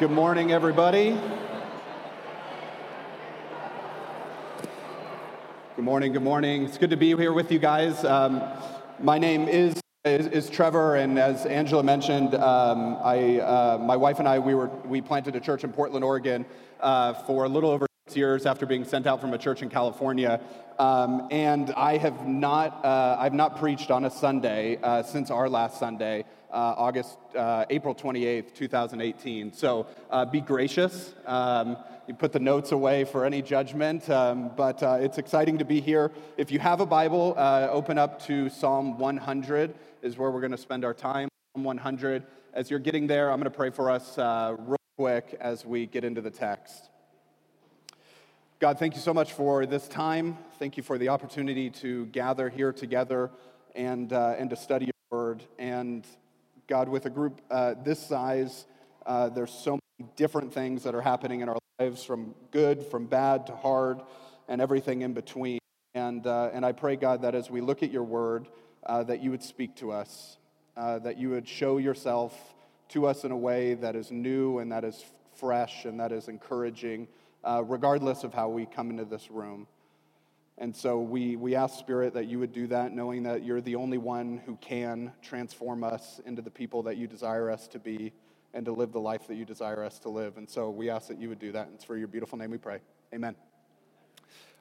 Good morning, everybody. Good morning, good morning. It's good to be here with you guys. Um, my name is, is, is, Trevor, and as Angela mentioned, um, I, uh, my wife and I, we, were, we planted a church in Portland, Oregon uh, for a little over six years after being sent out from a church in California. Um, and I have not, uh, I've not preached on a Sunday uh, since our last Sunday. Uh, August, uh, April 28th, 2018. So uh, be gracious. Um, you put the notes away for any judgment, um, but uh, it's exciting to be here. If you have a Bible, uh, open up to Psalm 100, is where we're going to spend our time. Psalm 100. As you're getting there, I'm going to pray for us uh, real quick as we get into the text. God, thank you so much for this time. Thank you for the opportunity to gather here together and, and to study your word. And God, with a group uh, this size, uh, there's so many different things that are happening in our lives from good, from bad to hard, and everything in between. And, uh, and I pray, God, that as we look at your word, uh, that you would speak to us, uh, that you would show yourself to us in a way that is new and that is fresh and that is encouraging, uh, regardless of how we come into this room. And so we, we ask, Spirit, that you would do that, knowing that you're the only one who can transform us into the people that you desire us to be and to live the life that you desire us to live. And so we ask that you would do that. And it's for your beautiful name we pray. Amen.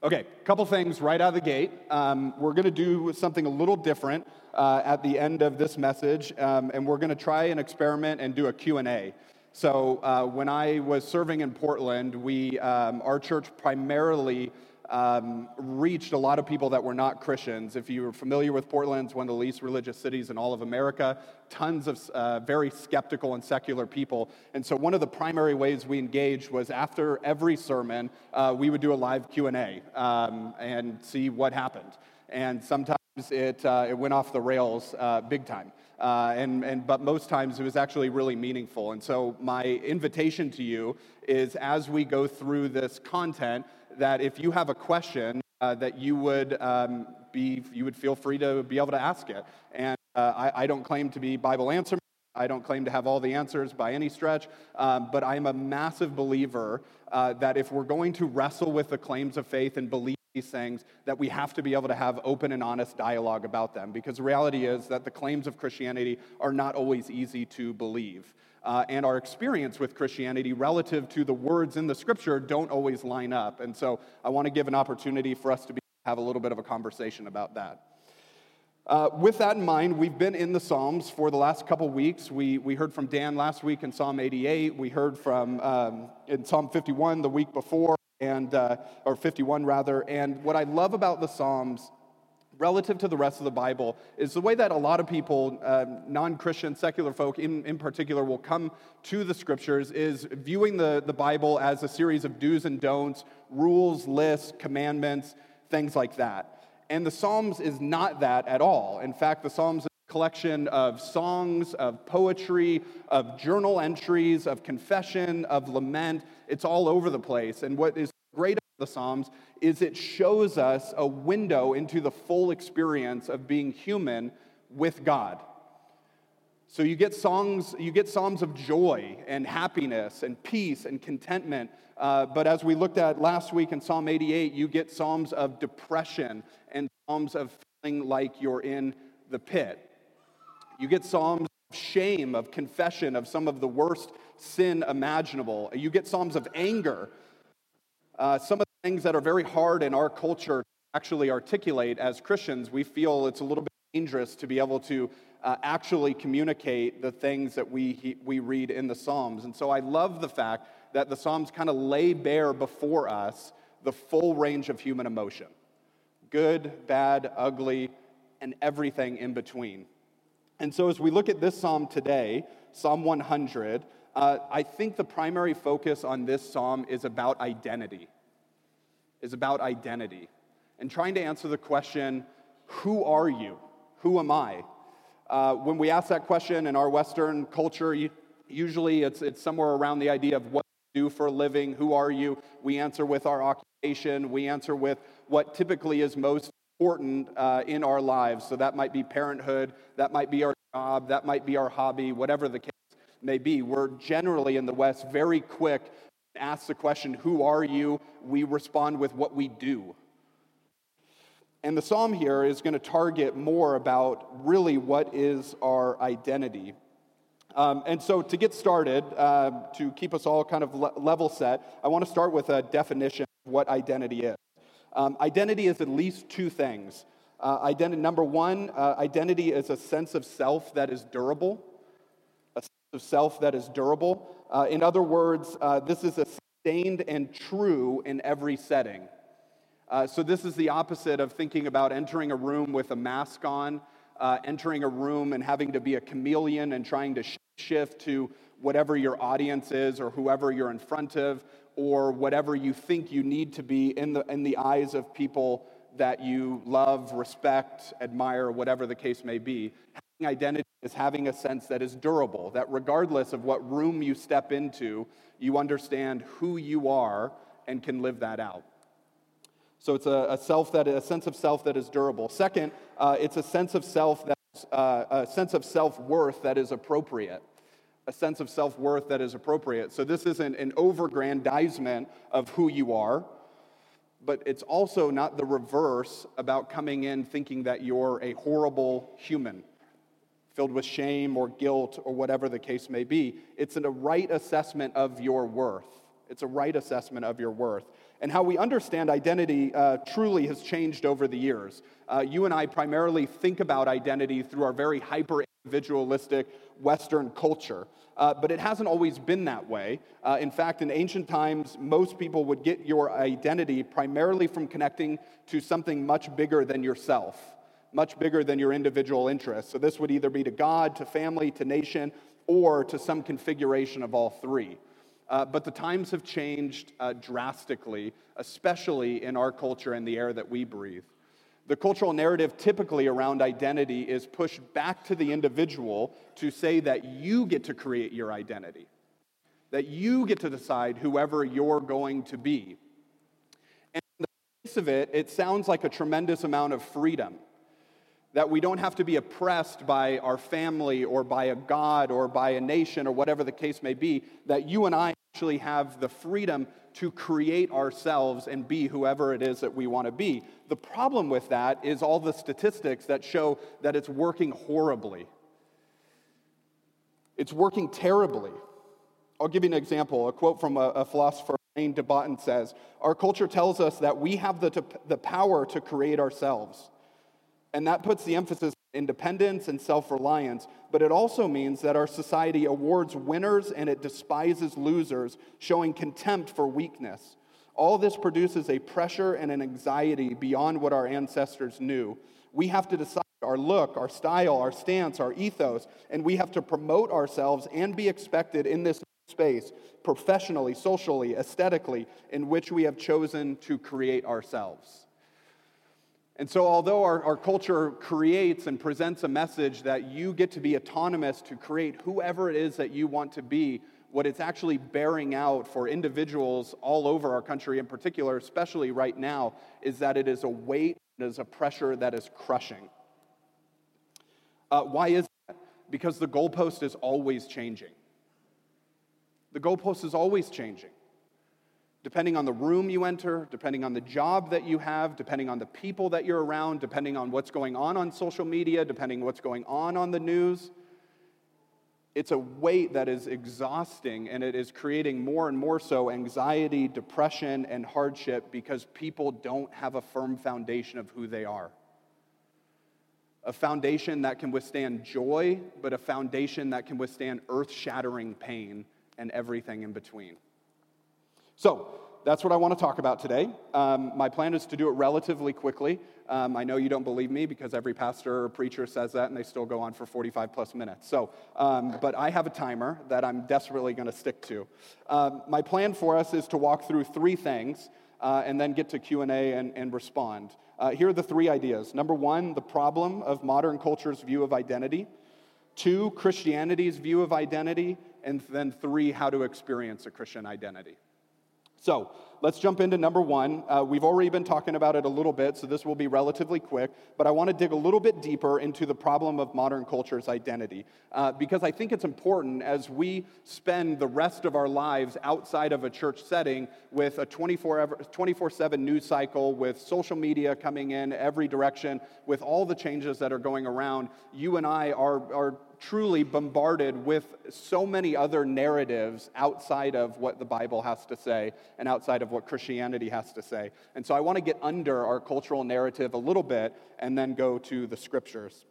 Okay, couple things right out of the gate. Um, we're going to do something a little different uh, at the end of this message, um, and we're going to try an experiment and do a Q&A. So uh, when I was serving in Portland, we, um, our church primarily um, reached a lot of people that were not Christians. If you're familiar with Portland, it's one of the least religious cities in all of America. Tons of uh, very skeptical and secular people. And so one of the primary ways we engaged was after every sermon, uh, we would do a live Q&A um, and see what happened. And sometimes it, uh, it went off the rails uh, big time. Uh, and, and, but most times it was actually really meaningful. And so, my invitation to you is as we go through this content, that if you have a question, uh, that you would um, be, you would feel free to be able to ask it. And uh, I, I, don't claim to be Bible answer. I don't claim to have all the answers by any stretch, um, but I'm a massive believer uh, that if we're going to wrestle with the claims of faith and believe these things, that we have to be able to have open and honest dialogue about them. Because the reality is that the claims of Christianity are not always easy to believe uh, and our experience with Christianity relative to the words in the scripture don't always line up. And so I want to give an opportunity for us to be, have a little bit of a conversation about that. Uh, with that in mind, we've been in the Psalms for the last couple weeks. We, we heard from Dan last week in Psalm 88. We heard from um, in Psalm 51 the week before, and uh, or 51 rather. And what I love about the Psalms relative to the rest of the Bible is the way that a lot of people, uh, non Christian, secular folk in, in particular, will come to the scriptures is viewing the, the Bible as a series of do's and don'ts, rules, lists, commandments, things like that. And the Psalms is not that at all. In fact, the Psalms is a collection of songs, of poetry, of journal entries, of confession, of lament. It's all over the place. And what is great the Psalms is it shows us a window into the full experience of being human with God. So you get songs, you get psalms of joy and happiness and peace and contentment. Uh, but as we looked at last week in Psalm 88, you get psalms of depression and psalms of feeling like you're in the pit. You get psalms of shame, of confession, of some of the worst sin imaginable. You get psalms of anger. Uh, some of things that are very hard in our culture actually articulate as Christians, we feel it's a little bit dangerous to be able to uh, actually communicate the things that we, we read in the Psalms. And so I love the fact that the Psalms kind of lay bare before us the full range of human emotion good, bad, ugly, and everything in between. And so as we look at this psalm today, Psalm 100, uh, I think the primary focus on this psalm is about identity is about identity and trying to answer the question who are you? Who am I? Uh, when we ask that question in our Western culture, usually it's, it's somewhere around the idea of what you do for a living, who are you? We answer with our occupation, we answer with what typically is most important uh, in our lives. So that might be parenthood, that might be our job, that might be our hobby, whatever the case. may be. We're generally in the West very quick to ask the question, Who are you? We respond with what we do. And the psalm here is going to target more about really what is our identity. Um, and so, to get started, uh, to keep us all kind of le- level set, I want to start with a definition of what identity is. Um, identity is at least two things. Uh, identity, number one, uh, identity is a sense of self that is durable, a sense of self that is durable. Uh, in other words, uh, this is a sustained and true in every setting. Uh, so, this is the opposite of thinking about entering a room with a mask on, uh, entering a room and having to be a chameleon and trying to shift to whatever your audience is or whoever you're in front of or whatever you think you need to be in the, in the eyes of people that you love, respect, admire, whatever the case may be. Identity is having a sense that is durable, that regardless of what room you step into, you understand who you are and can live that out. So it's a, a self that a sense of self that is durable. Second, uh, it's a sense of self that's uh, a sense of self worth that is appropriate. A sense of self worth that is appropriate. So this isn't an overgrandizement of who you are, but it's also not the reverse about coming in thinking that you're a horrible human filled with shame or guilt or whatever the case may be. It's a right assessment of your worth. It's a right assessment of your worth and how we understand identity uh, truly has changed over the years. Uh, you and I primarily think about identity through our very hyper individualistic Western culture. Uh, but it hasn't always been that way. Uh, in fact, in ancient times, most people would get your identity primarily from connecting to something much bigger than yourself, much bigger than your individual interests. So this would either be to God, to family, to nation, or to some configuration of all three. Uh, but the times have changed uh, drastically, especially in our culture and the air that we breathe. The cultural narrative typically around identity is pushed back to the individual to say that you get to create your identity, that you get to decide whoever you're going to be. And in the face of it, it sounds like a tremendous amount of freedom that we don't have to be oppressed by our family or by a God or by a nation or whatever the case may be, that you and I actually have the freedom to create ourselves and be whoever it is that we want to be. The problem with that is all the statistics that show that it's working horribly. It's working terribly. I'll give you an example. A quote from a, a philosopher, Alain de Botton, says Our culture tells us that we have the, the power to create ourselves. And that puts the emphasis on independence and self reliance, but it also means that our society awards winners and it despises losers, showing contempt for weakness. All this produces a pressure and an anxiety beyond what our ancestors knew. We have to decide our look, our style, our stance, our ethos, and we have to promote ourselves and be expected in this space, professionally, socially, aesthetically, in which we have chosen to create ourselves. And so, although our, our culture creates and presents a message that you get to be autonomous to create whoever it is that you want to be, what it's actually bearing out for individuals all over our country in particular, especially right now, is that it is a weight, it is a pressure that is crushing. Uh, why is that? Because the goalpost is always changing. The goalpost is always changing depending on the room you enter, depending on the job that you have, depending on the people that you're around, depending on what's going on on social media, depending on what's going on on the news. It's a weight that is exhausting and it is creating more and more so anxiety, depression, and hardship because people don't have a firm foundation of who they are. A foundation that can withstand joy, but a foundation that can withstand earth shattering pain and everything in between. So, that's what I want to talk about today. Um, my plan is to do it relatively quickly. Um, I know you don't believe me because every pastor or preacher says that and they still go on for 45 plus minutes. So, um, but I have a timer that I'm desperately going to stick to. Um, my plan for us is to walk through three things uh, and then get to Q&A and, and respond. Uh, here are the three ideas. Number one, the problem of modern culture's view of identity. Two, Christianity's view of identity. And then three, how to experience a Christian identity. So let's jump into number one. Uh, we've already been talking about it a little bit, so this will be relatively quick, but I want to dig a little bit deeper into the problem of modern culture's identity. Uh, because I think it's important as we spend the rest of our lives outside of a church setting with a 24 7 news cycle, with social media coming in every direction, with all the changes that are going around, you and I are, are truly bombarded with so many other narratives outside of what the Bible has to say and outside of what Christianity has to say. And so I want to get under our cultural narrative a little bit and then go to the scriptures.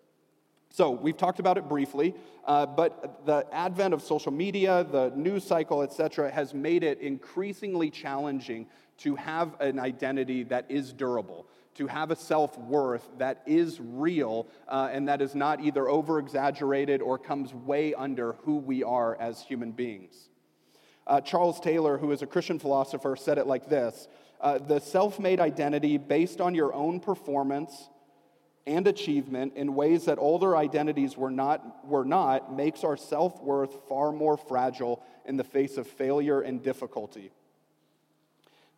So, we've talked about it briefly, uh, but the advent of social media, the news cycle, et cetera, has made it increasingly challenging to have an identity that is durable to have a self worth that is real uh, and that is not either over exaggerated or comes way under who we are as human beings. Uh, Charles Taylor, who is a Christian philosopher, said it like this uh, The self made identity based on your own performance and achievement in ways that older identities were not, were not makes our self worth far more fragile in the face of failure and difficulty.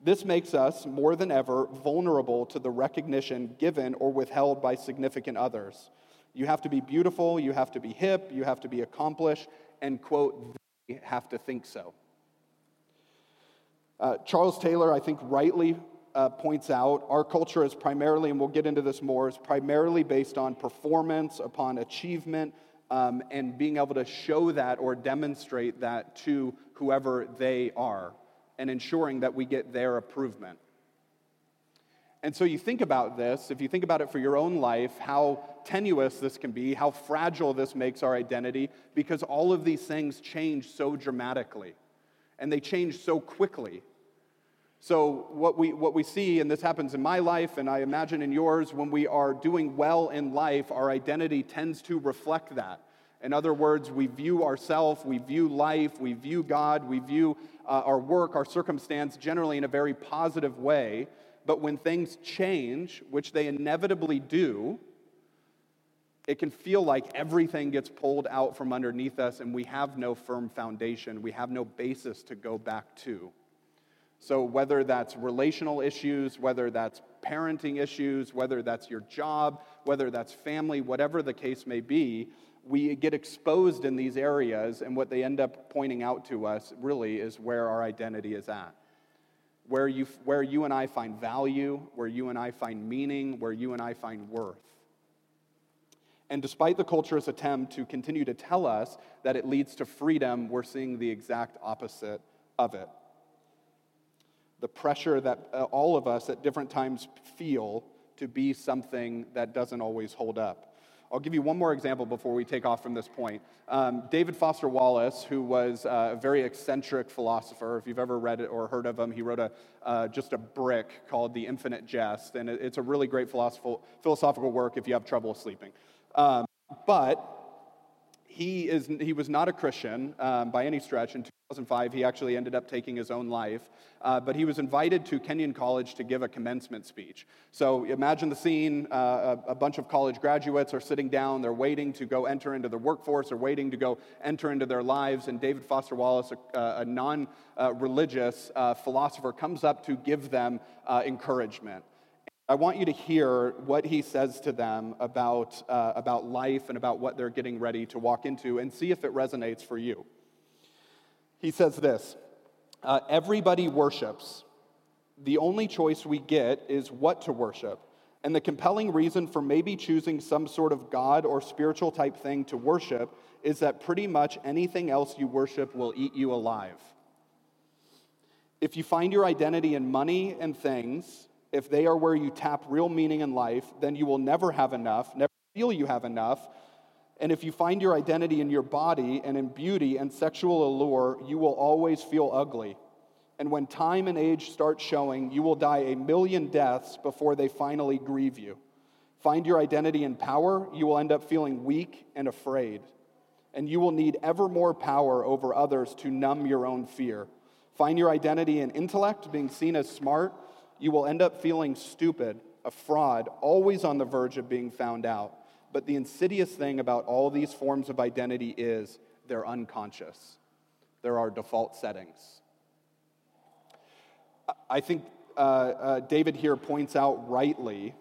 This makes us, more than ever, vulnerable to the recognition given or withheld by significant others. You have to be beautiful, you have to be hip, you have to be accomplished, and, quote, they have to think so. Uh, Charles Taylor, I think, rightly uh, points out our culture is primarily, and we'll get into this more, is primarily based on performance, upon achievement, um, and being able to show that or demonstrate that to whoever they are and ensuring that we get their approval. And so you think about this, if you think about it for your own life, how tenuous this can be, how fragile this makes our identity, because all of these things change so dramatically and they change so quickly. So, what we, what we see, and this happens in my life, and I imagine in yours, when we are doing well in life, our identity tends to reflect that. In other words, we view ourselves, we view life, we view God, we view uh, our work, our circumstance generally in a very positive way. But when things change, which they inevitably do, it can feel like everything gets pulled out from underneath us and we have no firm foundation. We have no basis to go back to. So, whether that's relational issues, whether that's parenting issues, whether that's your job, whether that's family, whatever the case may be, we get exposed in these areas, and what they end up pointing out to us really is where our identity is at. Where you, where you and I find value, where you and I find meaning, where you and I find worth. And despite the culture's attempt to continue to tell us that it leads to freedom, we're seeing the exact opposite of it. The pressure that uh, all of us at different times feel to be something that doesn't always hold up. I'll give you one more example before we take off from this point. Um, David Foster Wallace, who was uh, a very eccentric philosopher, if you've ever read it or heard of him, he wrote a, uh, just a brick called The Infinite Jest, and it's a really great philosophical work if you have trouble sleeping. Um, but he, is, he was not a Christian um, by any stretch. In 2005, he actually ended up taking his own life. Uh, but he was invited to Kenyon College to give a commencement speech. So imagine the scene uh, a, a, bunch of college graduates are sitting down, they're waiting to go enter into the workforce, or waiting to go enter into their lives. And David Foster Wallace, a, a non religious uh, philosopher, comes up to give them uh, encouragement. I want you to hear what he says to them about, uh, about life and about what they're getting ready to walk into and see if it resonates for you. He says this uh, Everybody worships. The only choice we get is what to worship. And the compelling reason for maybe choosing some sort of God or spiritual type thing to worship is that pretty much anything else you worship will eat you alive. If you find your identity in money and things, if they are where you tap real meaning in life, then you will never have enough, never feel you have enough, and if you find your identity in your body and in beauty and sexual allure, you will always feel ugly. And when time and age start showing, you will die a million deaths before they finally grieve you. Find your identity in power, you will end up feeling weak and afraid. And you will need ever more power over others to numb your own fear. Find your identity in intellect, being seen as smart, you will end up feeling stupid, a fraud, always on the verge of being found out. But the insidious thing about all these forms of identity is they're unconscious. They're our default settings. I think uh, uh, David here points out rightly,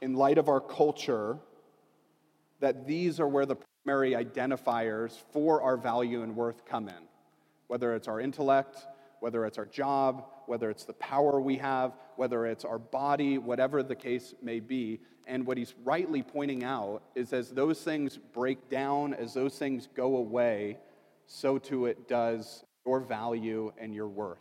in light of our culture, that these are where the primary identifiers for our value and worth come in. Whether it's our intellect, whether it's our job, whether it's the power we have, whether it's our body, whatever the case may be. And what he's rightly pointing out is as those things break down, as those things go away, so too it does your value and your worth.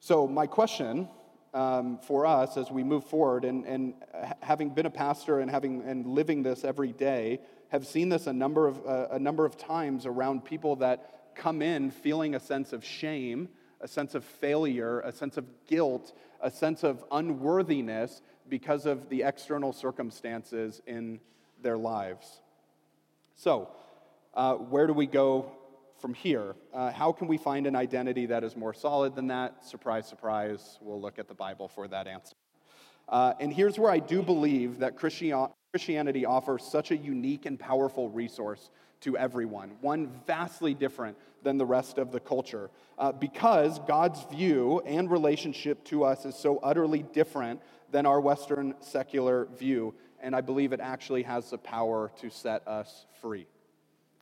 So, my question um, for us as we move forward, and, and having been a pastor and having and living this every day, have seen this a number of uh, a number of times around people that come in feeling a sense of shame, a sense of failure, a sense of guilt, a sense of unworthiness because of the external circumstances in their lives. So, uh, where do we go from here? Uh, how can we find an identity that is more solid than that? Surprise, surprise, we'll look at the Bible for that answer. Uh, and here's where I do believe that Christianity offers such a unique and powerful resource to everyone, one vastly different than the rest of the culture. Uh, because God's view and relationship to us is so utterly different than our Western secular view, and I believe it actually has the power to set us free.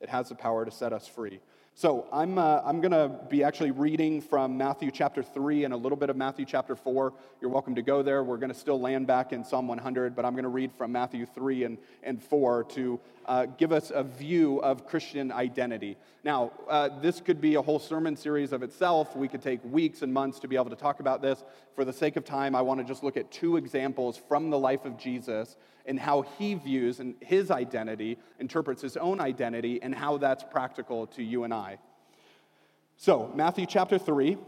It has the power to set us free. So I'm, uh, I'm going to be actually reading from Matthew chapter 3 and a little bit of Matthew chapter 4. You're welcome to go there. We're going to still land back in Psalm 100, but I'm going to read from Matthew 3 and, and 4 to uh, give us a view of Christian identity. Now, uh, this could be a whole sermon series of itself. We could take weeks and months to be able to talk about this. For the sake of time, I want to just look at two examples from the life of Jesus and how he views and his identity, interprets his own identity, and how that's practical to you and I. So, Matthew chapter 3.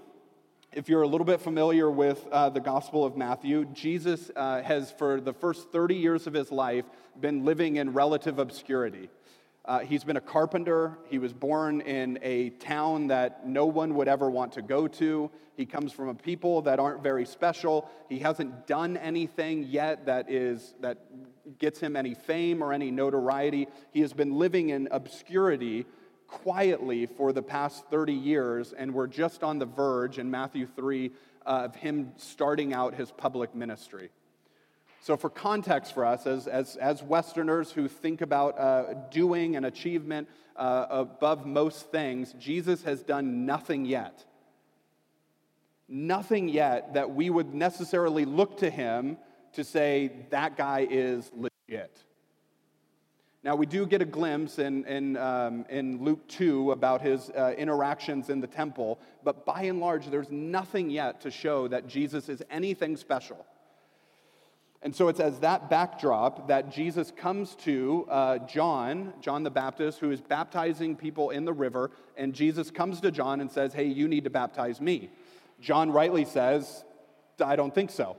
If you're a little bit familiar with uh, the Gospel of Matthew, Jesus uh, has, for the first 30 years of his life, been living in relative obscurity. Uh, he's been a carpenter. He was born in a town that no one would ever want to go to. He comes from a people that aren't very special. He hasn't done anything yet that, is, that gets him any fame or any notoriety. He has been living in obscurity quietly for the past 30 years, and we're just on the verge in Matthew 3 uh, of him starting out his public ministry. So, for context for us, as, as, as Westerners who think about uh, doing an achievement uh, above most things, Jesus has done nothing yet. Nothing yet that we would necessarily look to him to say, that guy is legit. Now, we do get a glimpse in, in, um, in Luke 2 about his uh, interactions in the temple, but by and large, there's nothing yet to show that Jesus is anything special. And so it's as that backdrop that Jesus comes to uh, John, John the Baptist, who is baptizing people in the river, and Jesus comes to John and says, Hey, you need to baptize me. John rightly says, I don't think so.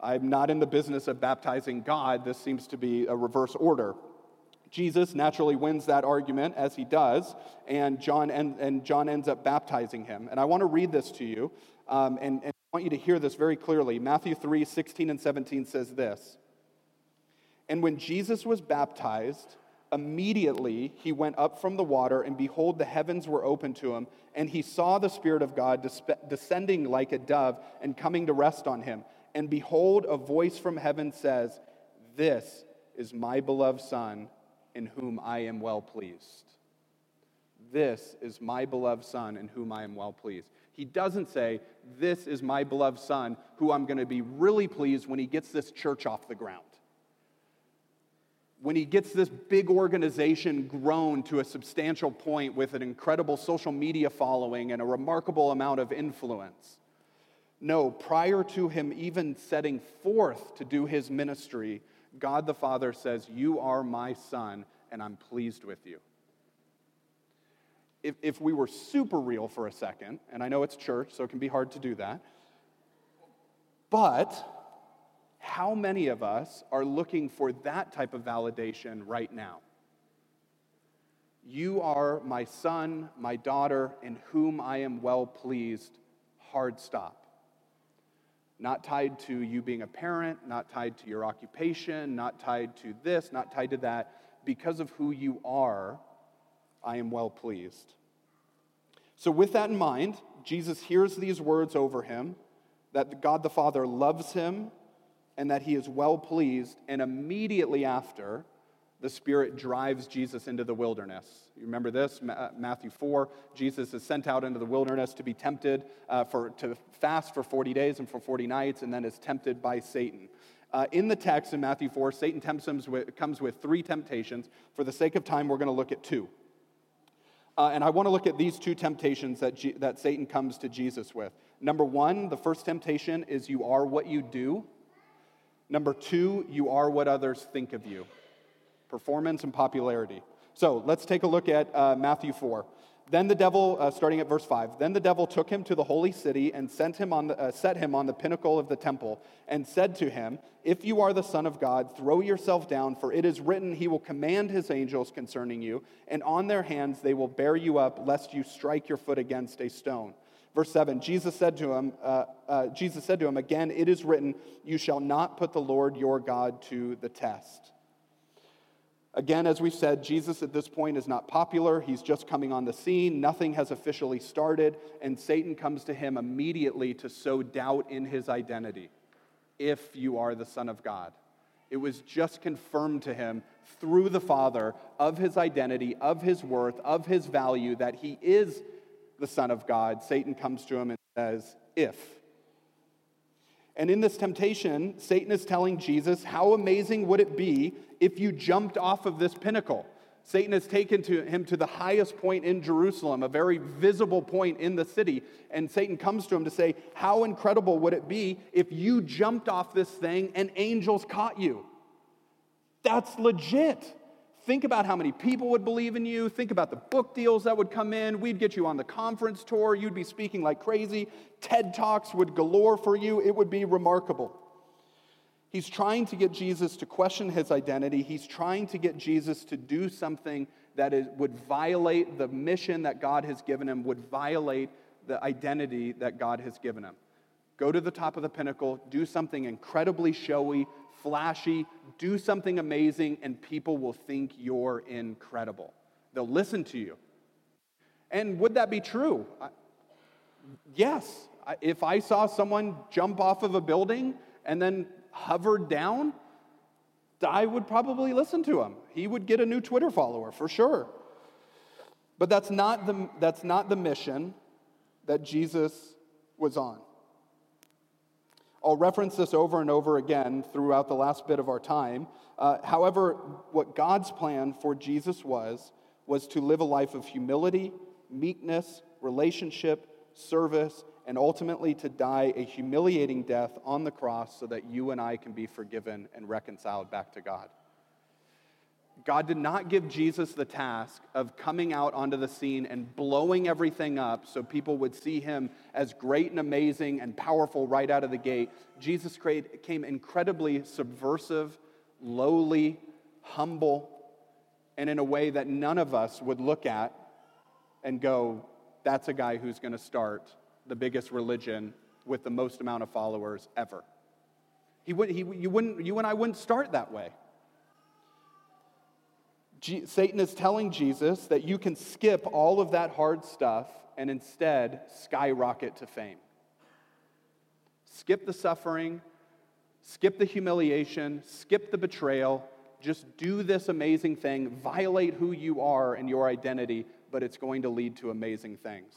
I'm not in the business of baptizing God. This seems to be a reverse order. Jesus naturally wins that argument as he does, and John, and, and John ends up baptizing him. And I want to read this to you, um, and, and I want you to hear this very clearly. Matthew 3 16 and 17 says this And when Jesus was baptized, immediately he went up from the water, and behold, the heavens were opened to him, and he saw the Spirit of God descending like a dove and coming to rest on him. And behold, a voice from heaven says, This is my beloved Son, in whom I am well pleased. This is my beloved Son, in whom I am well pleased. He doesn't say, This is my beloved son who I'm going to be really pleased when he gets this church off the ground. When he gets this big organization grown to a substantial point with an incredible social media following and a remarkable amount of influence. No, prior to him even setting forth to do his ministry, God the Father says, You are my son, and I'm pleased with you if, if we were super real for a second, and I know it's church, so it can be hard to do that, but how many of us are looking for that type of validation right now? You are my son, my daughter, in whom I am well pleased. Hard stop. Not tied to you being a parent, not tied to your occupation, not tied to this, not tied to that. Because of who you are, I am well pleased. So, with that in mind, Jesus hears these words over him that God the Father loves him and that he is well pleased, and immediately after, the Spirit drives Jesus into the wilderness. You remember this? Uh, Matthew 4. Jesus is sent out into the wilderness to be tempted, uh, for, to fast for 40 days and for 40 nights, and then is tempted by Satan. Uh, in the text in Matthew 4, Satan tempts him with, comes with three temptations. For the sake of time, we're going to look at two. Uh, and I want to look at these two temptations that, G- that Satan comes to Jesus with. Number one, the first temptation is you are what you do. Number two, you are what others think of you performance and popularity. So let's take a look at uh, Matthew 4. Then the devil, uh, starting at verse 5, then the devil took him to the holy city and sent him on the, uh, set him on the pinnacle of the temple and said to him, If you are the Son of God, throw yourself down, for it is written, He will command His angels concerning you, and on their hands they will bear you up, lest you strike your foot against a stone. Verse 7, Jesus said to him, uh, uh, Jesus said to him, Again, it is written, You shall not put the Lord your God to the test. Again, as we've said, Jesus at this point is not popular. He's just coming on the scene. Nothing has officially started, and Satan comes to him immediately to sow doubt in his identity if you are the Son of God. It was just confirmed to him through the Father of his identity, of his worth, of his value, that he is the Son of God. Satan comes to him and says, If. And in this temptation, Satan is telling Jesus, How amazing would it be if you jumped off of this pinnacle? Satan has taken to him to the highest point in Jerusalem, a very visible point in the city. And Satan comes to him to say, How incredible would it be if you jumped off this thing and angels caught you? That's legit. Think about how many people would believe in you. Think about the book deals that would come in. We'd get you on the conference tour. You'd be speaking like crazy. TED Talks would galore for you. It would be remarkable. He's trying to get Jesus to question his identity. He's trying to get Jesus to do something that is, would violate the mission that God has given him, would violate the identity that God has given him. Go to the top of the pinnacle, do something incredibly showy, flashy, do something amazing, and people will think you're incredible. They'll listen to you. And would that be true? yes. If I saw someone jump off of a building and then hovered down, I would probably listen to him. He would get a new Twitter follower for sure. But that's not the, that's not the mission that Jesus was on. I'll reference this over and over again throughout the last bit of our time. Uh, however, what God's plan for Jesus was, was to live a life of humility, meekness, relationship, service, and ultimately to die a humiliating death on the cross so that you and I can be forgiven and reconciled back to God. God did not give Jesus the task of coming out onto the scene and blowing everything up so people would see him as great and amazing and powerful right out of the gate. Jesus came incredibly subversive, lowly, humble, and in a way that none of us would look at and go, that's a guy who's going to start the biggest religion with the most amount of followers ever. He would, he, you, wouldn't, you and I wouldn't start that way. G- Satan is telling Jesus that you can skip all of that hard stuff and instead skyrocket to fame. Skip the suffering, skip the humiliation, skip the betrayal. Just do this amazing thing, violate who you are and your identity, but it's going to lead to amazing things.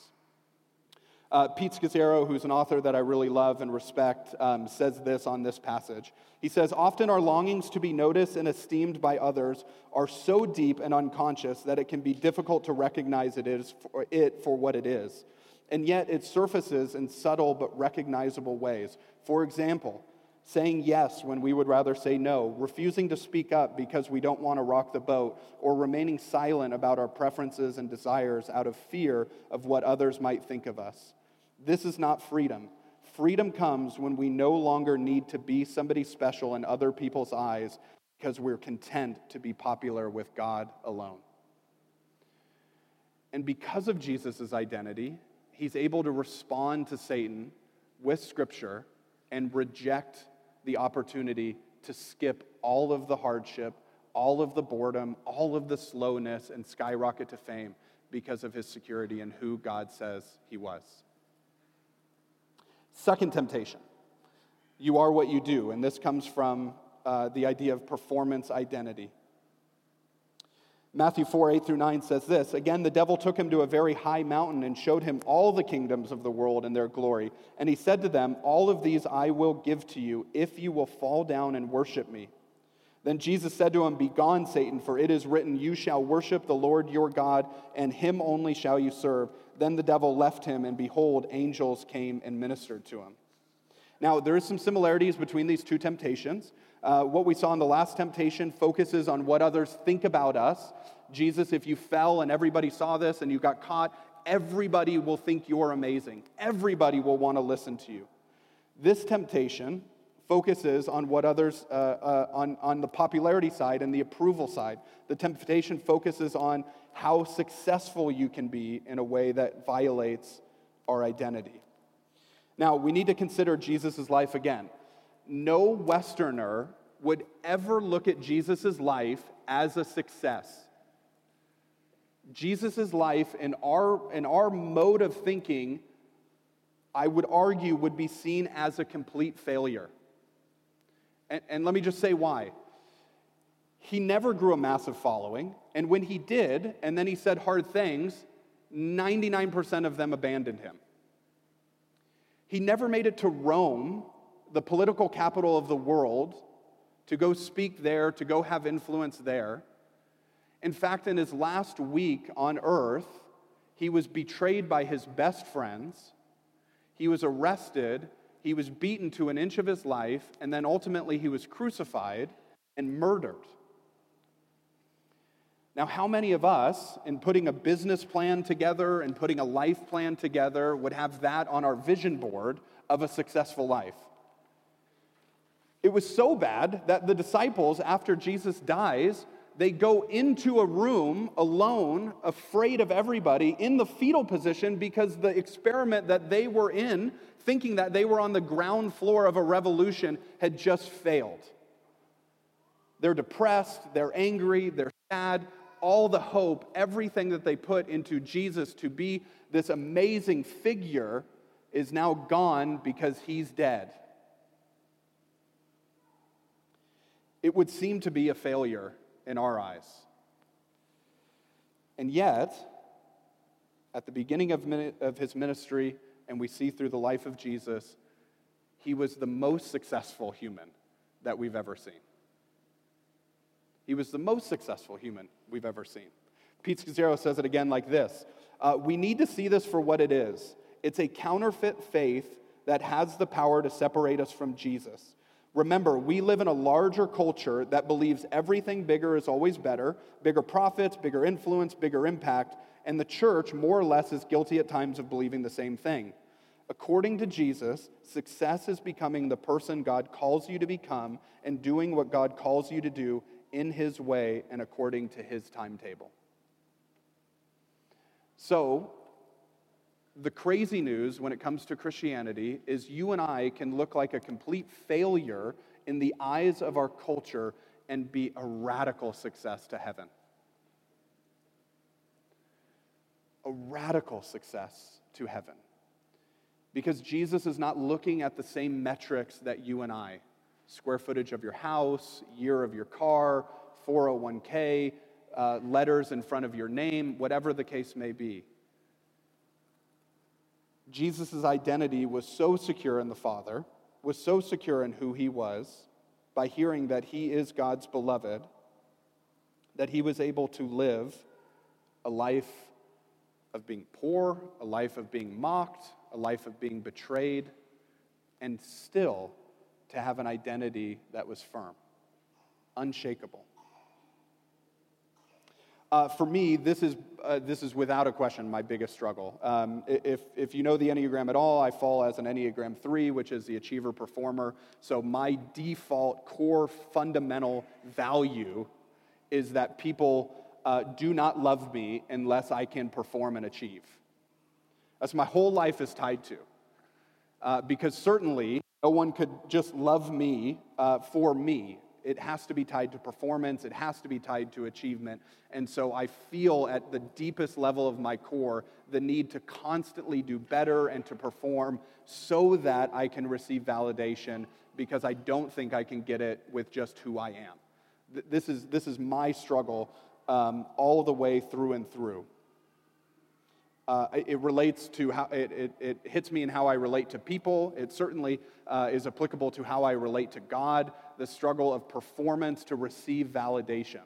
Uh, Pete Scazzero, who's an author that I really love and respect, um, says this on this passage. He says, Often our longings to be noticed and esteemed by others are so deep and unconscious that it can be difficult to recognize it, is for, it for what it is. And yet it surfaces in subtle but recognizable ways. For example, saying yes when we would rather say no, refusing to speak up because we don't want to rock the boat, or remaining silent about our preferences and desires out of fear of what others might think of us. This is not freedom. Freedom comes when we no longer need to be somebody special in other people's eyes because we're content to be popular with God alone. And because of Jesus' identity, he's able to respond to Satan with Scripture and reject the opportunity to skip all of the hardship, all of the boredom, all of the slowness, and skyrocket to fame because of his security and who God says he was. Second temptation you are what you do, and this comes from uh, the idea of performance identity. Matthew 4 8 through 9 says this Again, the devil took him to a very high mountain and showed him all the kingdoms of the world and their glory. And he said to them, All of these I will give to you if you will fall down and worship me. Then Jesus said to him, Begone, Satan, for it is written, You shall worship the Lord your God, and him only shall you serve. Then the devil left him, and behold, angels came and ministered to him. Now, there is some similarities between these two temptations. Uh, what we saw in the last temptation focuses on what others think about us. Jesus, if you fell and everybody saw this and you got caught, everybody will think you're amazing. Everybody will want to listen to you. This temptation focuses on what others, uh, uh, on, on the popularity side and the approval side. The temptation focuses on how successful you can be in a way that violates our identity. Now, we need to consider Jesus' life again no Westerner would ever look at Jesus' life as a success. Jesus' life, in our, in our mode of thinking, I would argue, would be seen as a complete failure. And, and let me just say why. He never grew a massive following, and when he did, and then he said hard things, 99% of them abandoned him. He never made it to Rome the political capital of the world, to go speak there, to go have influence there. In fact, in his last week on earth, he was betrayed by his best friends, he was arrested, he was beaten to an inch of his life, and then ultimately he was crucified and murdered. Now, how many of us, in putting a business plan together and putting a life plan together, would have that on our vision board of a successful life? It was so bad that the disciples, after Jesus dies, they go into a room alone, afraid of everybody, in the fetal position because the experiment that they were in, thinking that they were on the ground floor of a revolution, had just failed. They're depressed, they're angry, they're sad. All the hope, everything that they put into Jesus to be this amazing figure is now gone because he's dead. It would seem to be a failure in our eyes. And yet, at the beginning of, of his ministry, and we see through the life of Jesus, he was the most successful human that we've ever seen. He was the most successful human we've ever seen. Pete Scazzero says it again like this uh, We need to see this for what it is. It's a counterfeit faith that has the power to separate us from Jesus. Remember, we live in a larger culture that believes everything bigger is always better bigger profits, bigger influence, bigger impact, and the church more or less is guilty at times of believing the same thing. According to Jesus, success is becoming the person God calls you to become and doing what God calls you to do in His way and according to His timetable. So, the crazy news when it comes to Christianity is you and I can look like a complete failure in the eyes of our culture and be a radical success to heaven. A radical success to heaven. Because Jesus is not looking at the same metrics that you and I square footage of your house, year of your car, 401k, uh, letters in front of your name, whatever the case may be. Jesus' identity was so secure in the Father, was so secure in who he was, by hearing that he is God's beloved, that he was able to live a life of being poor, a life of being mocked, a life of being betrayed, and still to have an identity that was firm, unshakable. Uh, for me, this is, uh, this is without a question my biggest struggle. Um, if, if you know the Enneagram at all, I fall as an Enneagram 3, which is the achiever performer. So my default core fundamental value is that people uh, do not love me unless I can perform and achieve. That's my whole life is tied to. Uh, because certainly no one could just love me uh, for me it has to be tied to performance, it has to be tied to achievement. And so I feel at the deepest level of my core the need to constantly do better and to perform so that I can receive validation because I don't think I can get it with just who I am. This is, this is my struggle um, all the way through and through. Uh, it relates to how it, it, it, hits me in how I relate to people. It certainly uh, is applicable to how I relate to God, the struggle of performance to receive validation.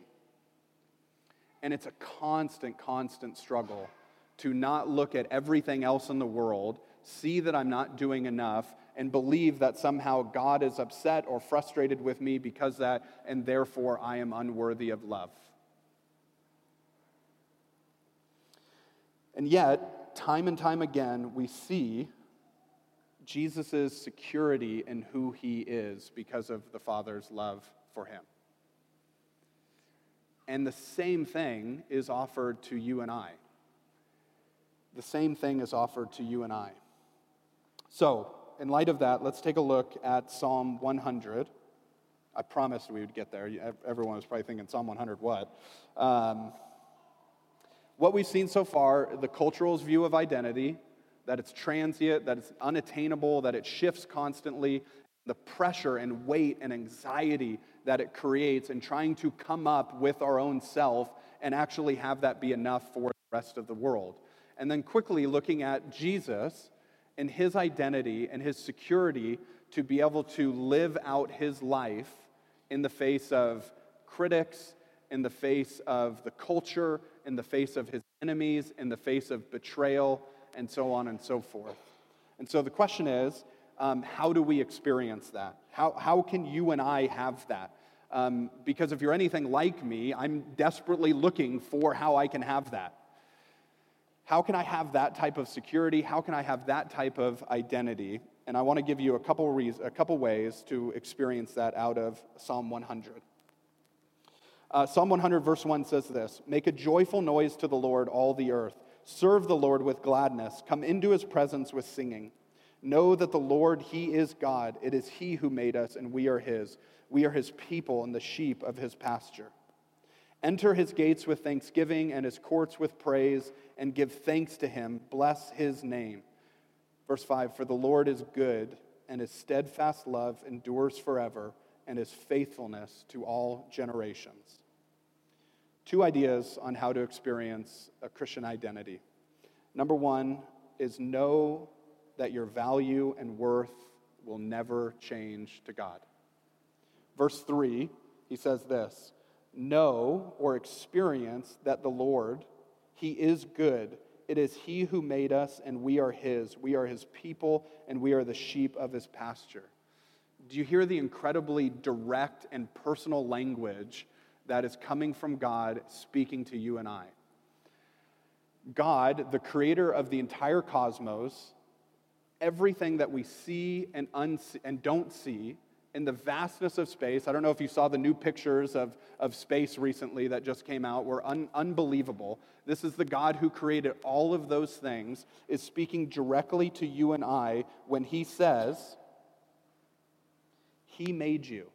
And it's a constant, constant struggle to not look at everything else in the world, see that I'm not doing enough, and believe that somehow God is upset or frustrated with me because that, and therefore I am unworthy of love. And yet, time and time again, we see Jesus' security in who he is because of the Father's love for him. And the same thing is offered to you and I. The same thing is offered to you and I. So, in light of that, let's take a look at Psalm 100. I promised we would get there. Everyone was probably thinking, Psalm 100 what? Um, what we've seen so far, the cultural's view of identity, that it's transient, that it's unattainable, that it shifts constantly, the pressure and weight and anxiety that it creates and trying to come up with our own self and actually have that be enough for the rest of the world. And then quickly looking at Jesus and his identity and his security to be able to live out his life in the face of critics, in the face of the culture, in the face of his enemies, in the face of betrayal, and so on and so forth. And so the question is um, how do we experience that? How, how can you and I have that? Um, because if you're anything like me, I'm desperately looking for how I can have that. How can I have that type of security? How can I have that type of identity? And I want to give you a couple, reasons, a couple ways to experience that out of Psalm 100. Uh, Psalm 100, verse 1 says this Make a joyful noise to the Lord, all the earth. Serve the Lord with gladness. Come into his presence with singing. Know that the Lord, he is God. It is he who made us, and we are his. We are his people and the sheep of his pasture. Enter his gates with thanksgiving and his courts with praise, and give thanks to him. Bless his name. Verse 5 For the Lord is good, and his steadfast love endures forever and his faithfulness to all generations. Two ideas on how to experience a Christian identity. Number one is know that your value and worth will never change to God. Verse 3, he says this Know or experience that the Lord, He is good. It is He who made us, and we are His. We are His people, and we are the sheep of His pasture do you hear the incredibly direct and personal language that is coming from God speaking to you and I? God, the creator of the entire cosmos, everything that we see and, unsee, and don't see, in the vastness of space. I don't know if you saw the new pictures of, of space recently that just came out, were un, unbelievable. This is the God who created all of those things, is speaking directly to you and I when he says, he made you.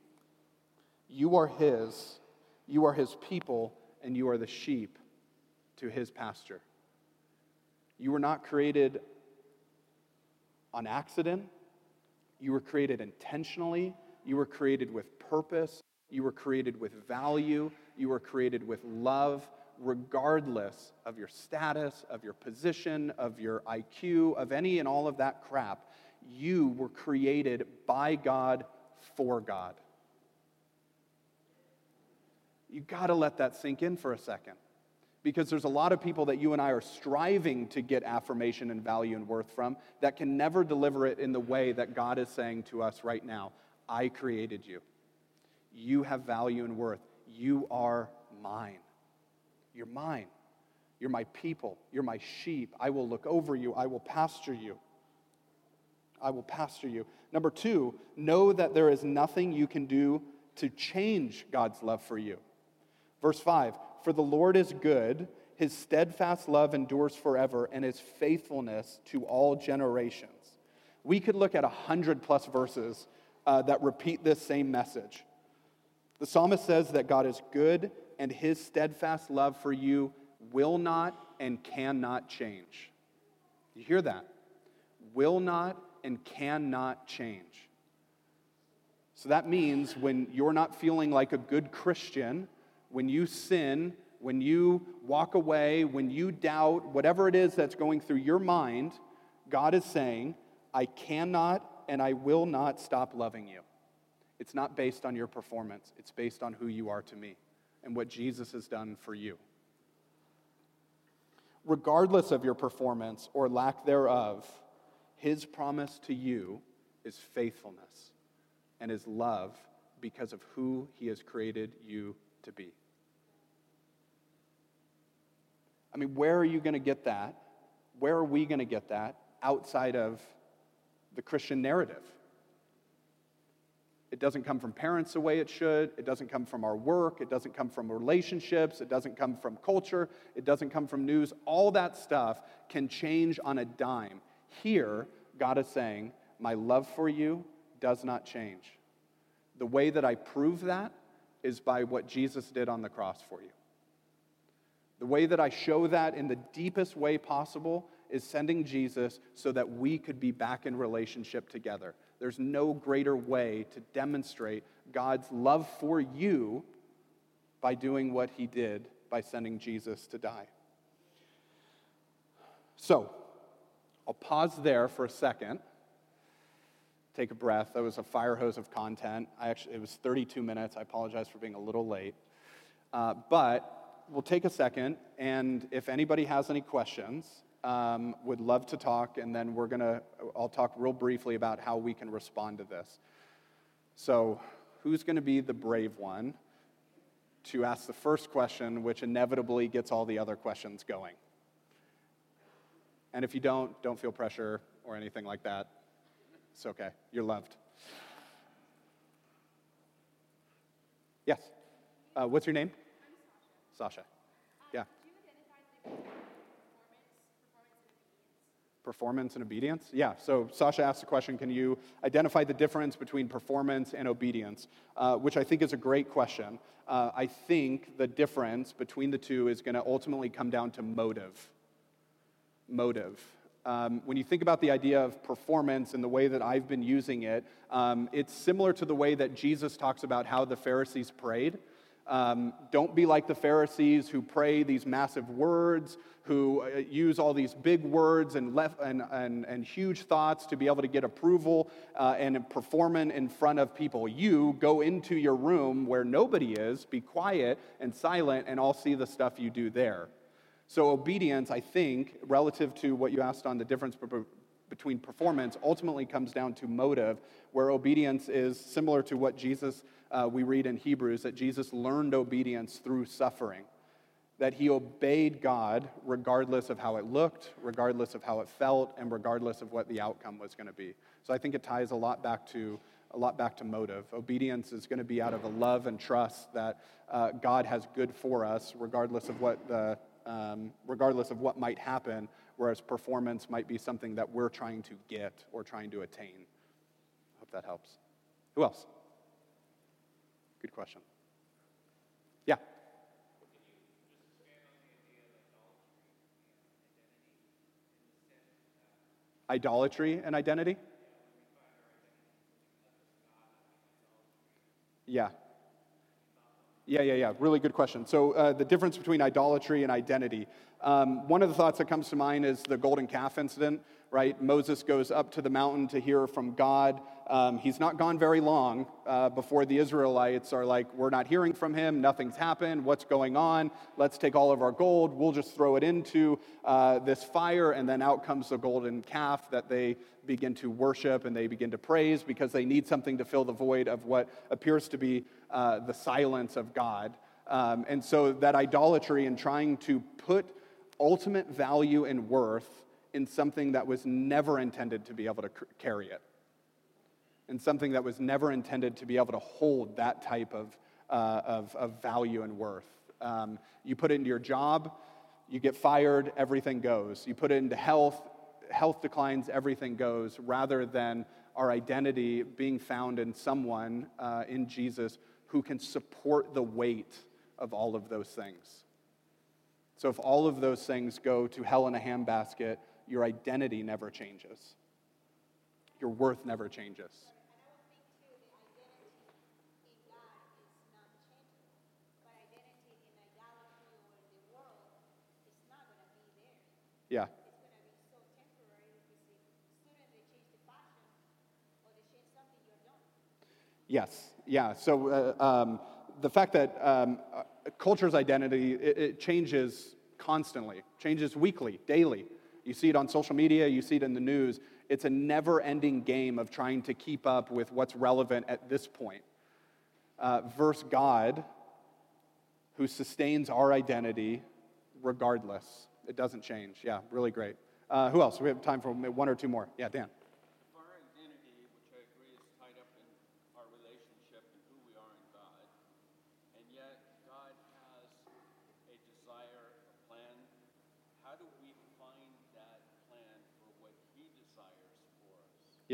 You are His. You are His people, and you are the sheep to His pasture. You were not created on accident. You were created intentionally. You were created with purpose. You were created with value. You were created with love, regardless of your status, of your position, of your IQ, of any and all of that crap. You were created by God for God. You got to let that sink in for a second. Because there's a lot of people that you and I are striving to get affirmation and value and worth from that can never deliver it in the way that God is saying to us right now I created you. You have value and worth. You are mine. You're mine. You're my people. You're my sheep. I will look over you. I will pasture you. I will pasture you. Number two, know that there is nothing you can do to change God's love for you. Verse five, for the Lord is good, his steadfast love endures forever, and his faithfulness to all generations. We could look at a hundred plus verses uh, that repeat this same message. The psalmist says that God is good and his steadfast love for you will not and cannot change. You hear that? Will not and cannot change. So that means when you're not feeling like a good Christian, when you sin, when you walk away, when you doubt, whatever it is that's going through your mind, God is saying, I cannot and I will not stop loving you. It's not based on your performance, it's based on who you are to me and what Jesus has done for you. Regardless of your performance or lack thereof, his promise to you is faithfulness and his love because of who he has created you to be. I mean, where are you going to get that? Where are we going to get that outside of the Christian narrative? It doesn't come from parents the way it should. It doesn't come from our work. It doesn't come from relationships. It doesn't come from culture. It doesn't come from news. All that stuff can change on a dime. Here, God is saying, My love for you does not change. The way that I prove that is by what Jesus did on the cross for you. The way that I show that in the deepest way possible is sending Jesus so that we could be back in relationship together. There's no greater way to demonstrate God's love for you by doing what he did by sending Jesus to die. So, I'll pause there for a second. Take a breath. That was a fire hose of content. I actually, it was 32 minutes. I apologize for being a little late. Uh, but we'll take a second, and if anybody has any questions, um, would love to talk, and then we're gonna, I'll talk real briefly about how we can respond to this. So, who's gonna be the brave one to ask the first question, which inevitably gets all the other questions going? And if you don't, don't feel pressure or anything like that. It's okay. You're loved. Yes. Uh, what's your name? Sasha. Yeah. Performance and obedience? Yeah, so Sasha asked the question Can you identify the difference between performance and obedience? Uh, which I think is a great question. Uh, I think the difference between the two is going to ultimately come down to motive. Motive. Um, when you think about the idea of performance and the way that I've been using it, um, it's similar to the way that Jesus talks about how the Pharisees prayed. Um, don't be like the Pharisees who pray these massive words, who uh, use all these big words and, and, and, and huge thoughts to be able to get approval uh, and performance in front of people. You go into your room where nobody is, be quiet and silent, and I'll see the stuff you do there. So, obedience, I think, relative to what you asked on the difference between performance, ultimately comes down to motive, where obedience is similar to what Jesus, uh, we read in Hebrews, that Jesus learned obedience through suffering. That he obeyed God regardless of how it looked, regardless of how it felt, and regardless of what the outcome was going to be. So I think it ties a lot back to a lot back to motive. Obedience is going to be out of a love and trust that uh, God has good for us, regardless of what the um, regardless of what might happen, whereas performance might be something that we're trying to get or trying to attain. I hope that helps. Who else? Good question. Yeah. Idolatry and identity? Yeah. Yeah, yeah, yeah. Really good question. So, uh, the difference between idolatry and identity. Um, one of the thoughts that comes to mind is the golden calf incident, right? Moses goes up to the mountain to hear from God. Um, he's not gone very long uh, before the Israelites are like, We're not hearing from him. Nothing's happened. What's going on? Let's take all of our gold. We'll just throw it into uh, this fire. And then out comes the golden calf that they begin to worship and they begin to praise because they need something to fill the void of what appears to be uh, the silence of God. Um, and so that idolatry and trying to put ultimate value and worth in something that was never intended to be able to carry it, in something that was never intended to be able to hold that type of, uh, of, of, value and worth. Um, you put it into your job, you get fired, everything goes. You put it into health, health declines, everything goes, rather than our identity being found in someone, uh, in Jesus, who can support the weight of all of those things. So if all of those things go to hell in a handbasket, your identity never changes. Your worth never changes. Yeah. Yes, yeah. So uh, um, the fact that um, culture's identity it, it, changes constantly, changes weekly, daily. You see it on social media, you see it in the news. It's a never-ending game of trying to keep up with what's relevant at this point. Uh, versus God, who sustains our identity regardless. It doesn't change. Yeah, really great. Uh, who else? We have time for one or two more. Yeah, Dan.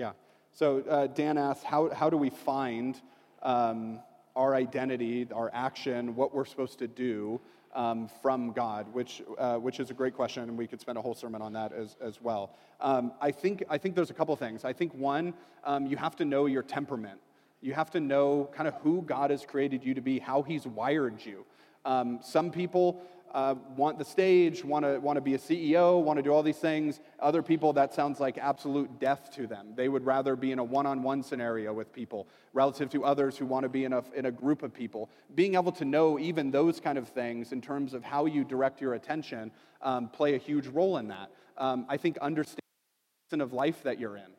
Yeah. So uh, Dan asked, how, how do we find um, our identity, our action, what we're supposed to do um, from God, which, uh, which is a great question, and we could spend a whole sermon on that as, as well. Um, I, think, I think there's a couple things. I think one, um, you have to know your temperament. You have to know kind of who God has created you to be, how He's wired you. Um, some people uh, want the stage, want to want to be a CEO, want to do all these things. Other people, that sounds like absolute death to them. They would rather be in a one-on-one scenario with people, relative to others who want to be in a in a group of people. Being able to know even those kind of things in terms of how you direct your attention um, play a huge role in that. Um, I think understanding of life that you're in.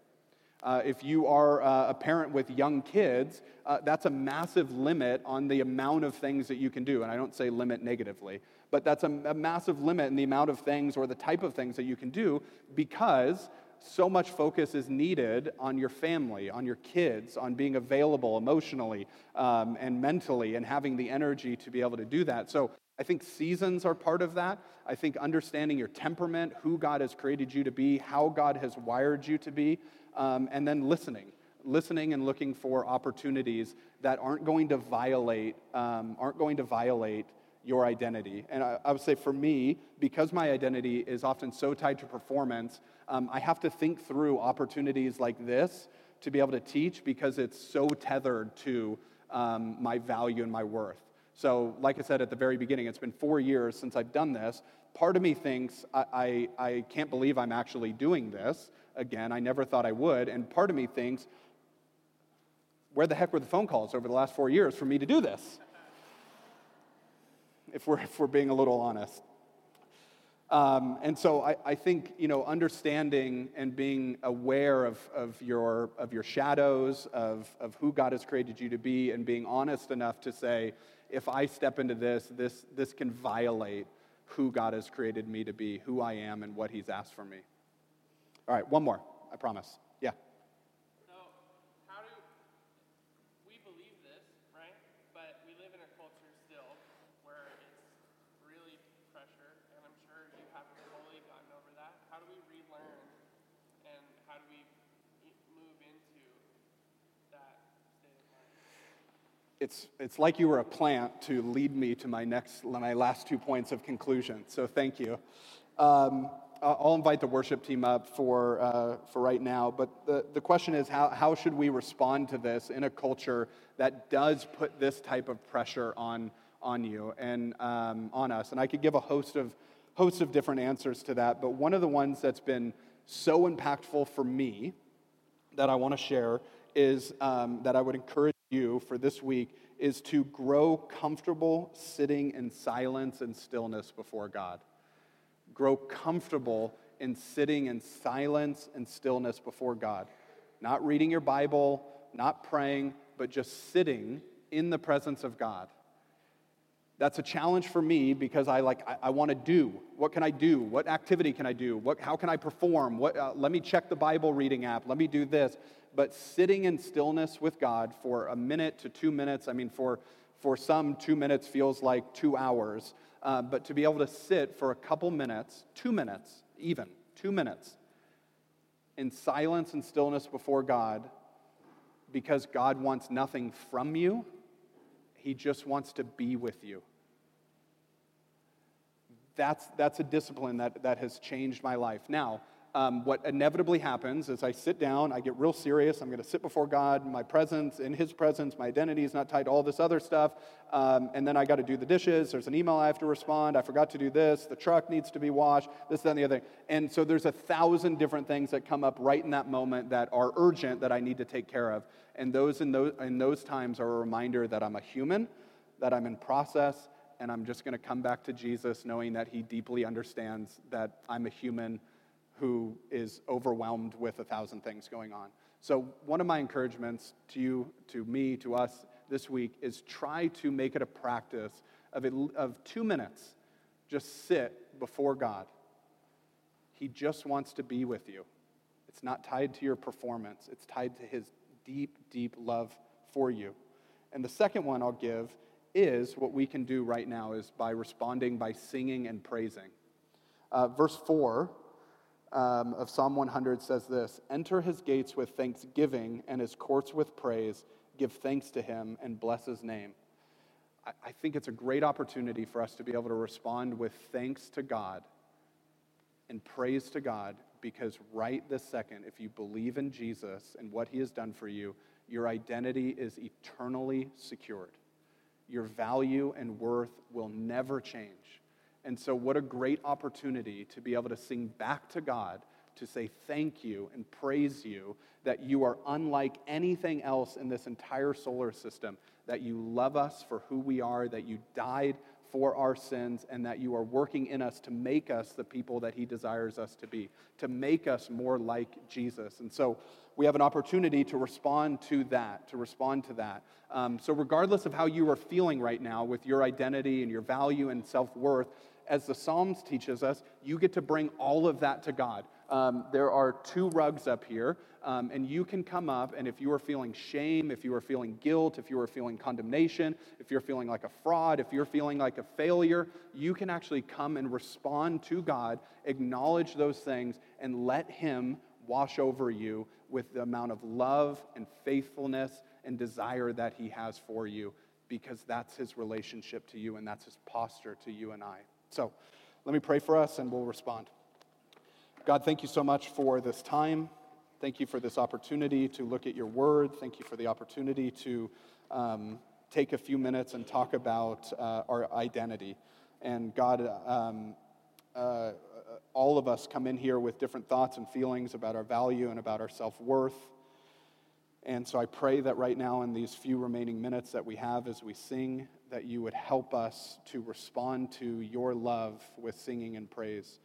Uh, if you are uh, a parent with young kids, uh, that's a massive limit on the amount of things that you can do. And I don't say limit negatively, but that's a, a massive limit in the amount of things or the type of things that you can do because so much focus is needed on your family, on your kids, on being available emotionally um, and mentally and having the energy to be able to do that. So I think seasons are part of that. I think understanding your temperament, who God has created you to be, how God has wired you to be, um, and then listening. Listening and looking for opportunities that aren't going to violate, um, aren't going to violate your identity. And I, I, would say for me, because my identity is often so tied to performance, um, I have to think through opportunities like this to be able to teach because it's so tethered to um, my value and my worth. So, like I said at the very beginning, it's been four years since I've done this. Part of me thinks I, I, I can't believe I'm actually doing this again. I never thought I would. And part of me thinks, where the heck were the phone calls over the last four years for me to do this? If we're, if we're being a little honest. Um, and so I, I, think, you know, understanding and being aware of, of, your, of your shadows, of, of who God has created you to be, and being honest enough to say, if I step into this, this, this can violate who God has created me to be, who I am, and what He's asked for me. All right, one more, I promise. Yeah. So, how do we believe this, right? But we live in a culture still where it's really pressure, and I'm sure you haven't fully gotten over that. How do we relearn, and how do we move into that state of mind? It's, it's like you were a plant to lead me to my next, my last two points of conclusion. So thank you. Um, I'll invite the worship team up for, uh, for right now. But the, the question is how, how should we respond to this in a culture that does put this type of pressure on, on you and um, on us? And I could give a host of, host of different answers to that. But one of the ones that's been so impactful for me that I want to share is um, that I would encourage you for this week is to grow comfortable sitting in silence and stillness before God grow comfortable in sitting in silence and stillness before God. Not reading your Bible, not praying, but just sitting in the presence of God. That's a challenge for me because I like I, I want to do. What can I do? What activity can I do? What, how can I perform? What, uh, let me check the Bible reading app. Let me do this. But sitting in stillness with God for a minute to two minutes. I mean, for for some, two minutes feels like two hours. Uh, but to be able to sit for a couple minutes, two minutes even, two minutes, in silence and stillness before God, because God wants nothing from you, He just wants to be with you. That's, that's a discipline that, that has changed my life. Now, um, what inevitably happens is I sit down, I get real serious. I'm going to sit before God, my presence, in His presence, my identity is not tied to all this other stuff. Um, and then I got to do the dishes. There's an email I have to respond. I forgot to do this. The truck needs to be washed. This, that, and the other. And so there's a thousand different things that come up right in that moment that are urgent that I need to take care of. And those in those, in those times are a reminder that I'm a human, that I'm in process, and I'm just going to come back to Jesus knowing that He deeply understands that I'm a human who is overwhelmed with a thousand things going on. So, one of my encouragements to you, to me, to us this week is try to make it a practice of, it, of two minutes. Just sit before God. He just wants to be with you. It's not tied to your performance, it's tied to His deep, deep love for you. And the second one I'll give is what we can do right now is by responding by singing and praising. Uh, verse 4 um, of Psalm 100 says this Enter his gates with thanksgiving and his courts with praise. Give thanks to him and bless his name. I, I think it's a great opportunity for us to be able to respond with thanks to God and praise to God because right this second, if you believe in Jesus and what he has done for you, your identity is eternally secured. Your value and worth will never change. And so, what a great opportunity to be able to sing back to God, to say thank you and praise you that you are unlike anything else in this entire solar system, that you love us for who we are, that you died for our sins, and that you are working in us to make us the people that He desires us to be, to make us more like Jesus. And so, we have an opportunity to respond to that, to respond to that. Um, so, regardless of how you are feeling right now with your identity and your value and self worth, as the Psalms teaches us, you get to bring all of that to God. Um, there are two rugs up here, um, and you can come up, and if you are feeling shame, if you are feeling guilt, if you are feeling condemnation, if you're feeling like a fraud, if you're feeling like a failure, you can actually come and respond to God, acknowledge those things, and let Him wash over you with the amount of love and faithfulness and desire that He has for you, because that's His relationship to you and that's His posture to you and I. So let me pray for us and we'll respond. God, thank you so much for this time. Thank you for this opportunity to look at your word. Thank you for the opportunity to um, take a few minutes and talk about uh, our identity. And God, um, uh, all of us come in here with different thoughts and feelings about our value and about our self worth. And so I pray that right now, in these few remaining minutes that we have as we sing, that you would help us to respond to your love with singing and praise.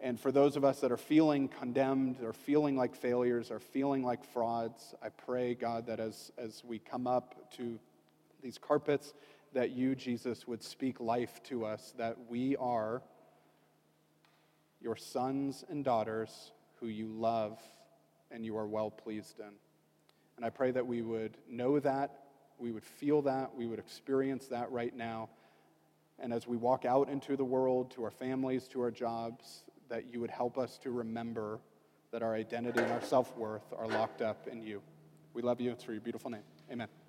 And for those of us that are feeling condemned or feeling like failures or feeling like frauds, I pray, God, that as, as we come up to these carpets, that you, Jesus, would speak life to us, that we are your sons and daughters who you love and you are well pleased in. And I pray that we would know that we would feel that, we would experience that right now. And as we walk out into the world, to our families, to our jobs, that you would help us to remember that our identity and our self worth are locked up in you. We love you. It's for your beautiful name. Amen.